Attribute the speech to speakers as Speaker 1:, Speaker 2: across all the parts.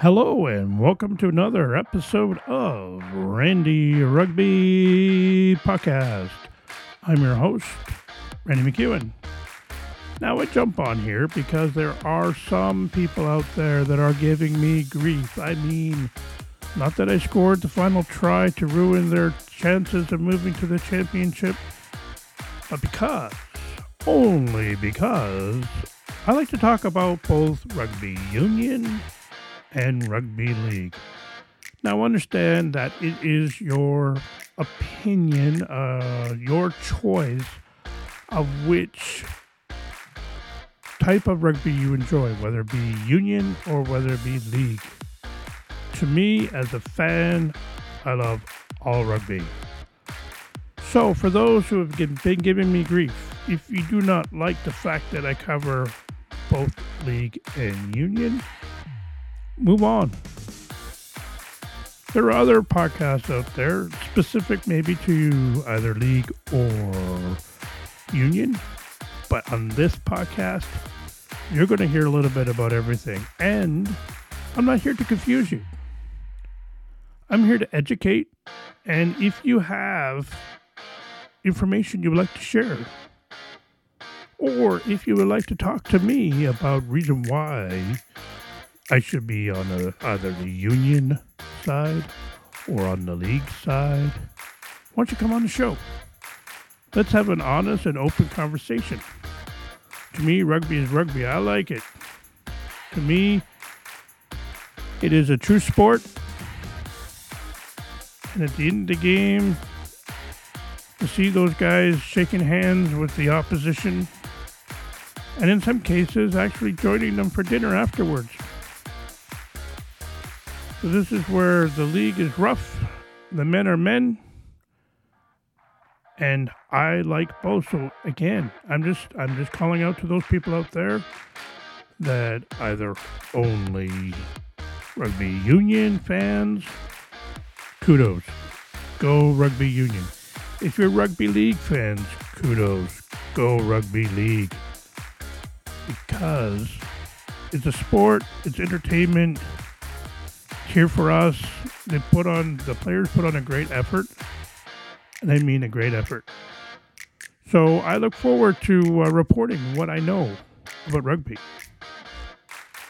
Speaker 1: Hello, and welcome to another episode of Randy Rugby Podcast. I'm your host, Randy McEwen. Now, I jump on here because there are some people out there that are giving me grief. I mean, not that I scored the final try to ruin their chances of moving to the championship, but because, only because, I like to talk about both rugby union and rugby league. Now, understand that it is your opinion, uh, your choice of which type of rugby you enjoy, whether it be union or whether it be league. To me, as a fan, I love all rugby. So, for those who have been giving me grief, if you do not like the fact that I cover both league and union, move on. There are other podcasts out there specific maybe to either league or union, but on this podcast, you're going to hear a little bit about everything. And I'm not here to confuse you. I'm here to educate. And if you have information you would like to share, or if you would like to talk to me about reason why I should be on either the union side or on the league side. Why don't you come on the show? Let's have an honest and open conversation. To me, rugby is rugby. I like it. To me, it is a true sport. And at the end of the game, to see those guys shaking hands with the opposition, and in some cases, actually joining them for dinner afterwards. So this is where the league is rough. The men are men. And I like both. So again, I'm just I'm just calling out to those people out there that either only rugby union fans, kudos. Go rugby union. If you're rugby league fans, kudos. Go rugby league. Because it's a sport, it's entertainment, here for us. They put on the players put on a great effort, and I mean a great effort. So I look forward to uh, reporting what I know about rugby.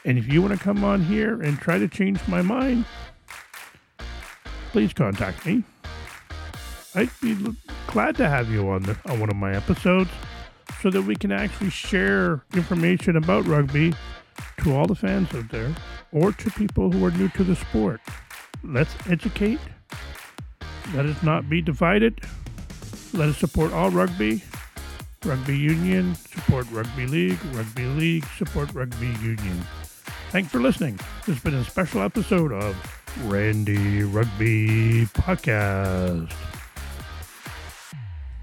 Speaker 1: And if you want to come on here and try to change my mind, please contact me. I'd be glad to have you on the, on one of my episodes so that we can actually share information about rugby to all the fans out there or to people who are new to the sport. Let's educate. Let us not be divided. Let us support all rugby. Rugby Union, support Rugby League. Rugby League, support Rugby Union. Thanks for listening. This has been a special episode of Randy Rugby Podcast.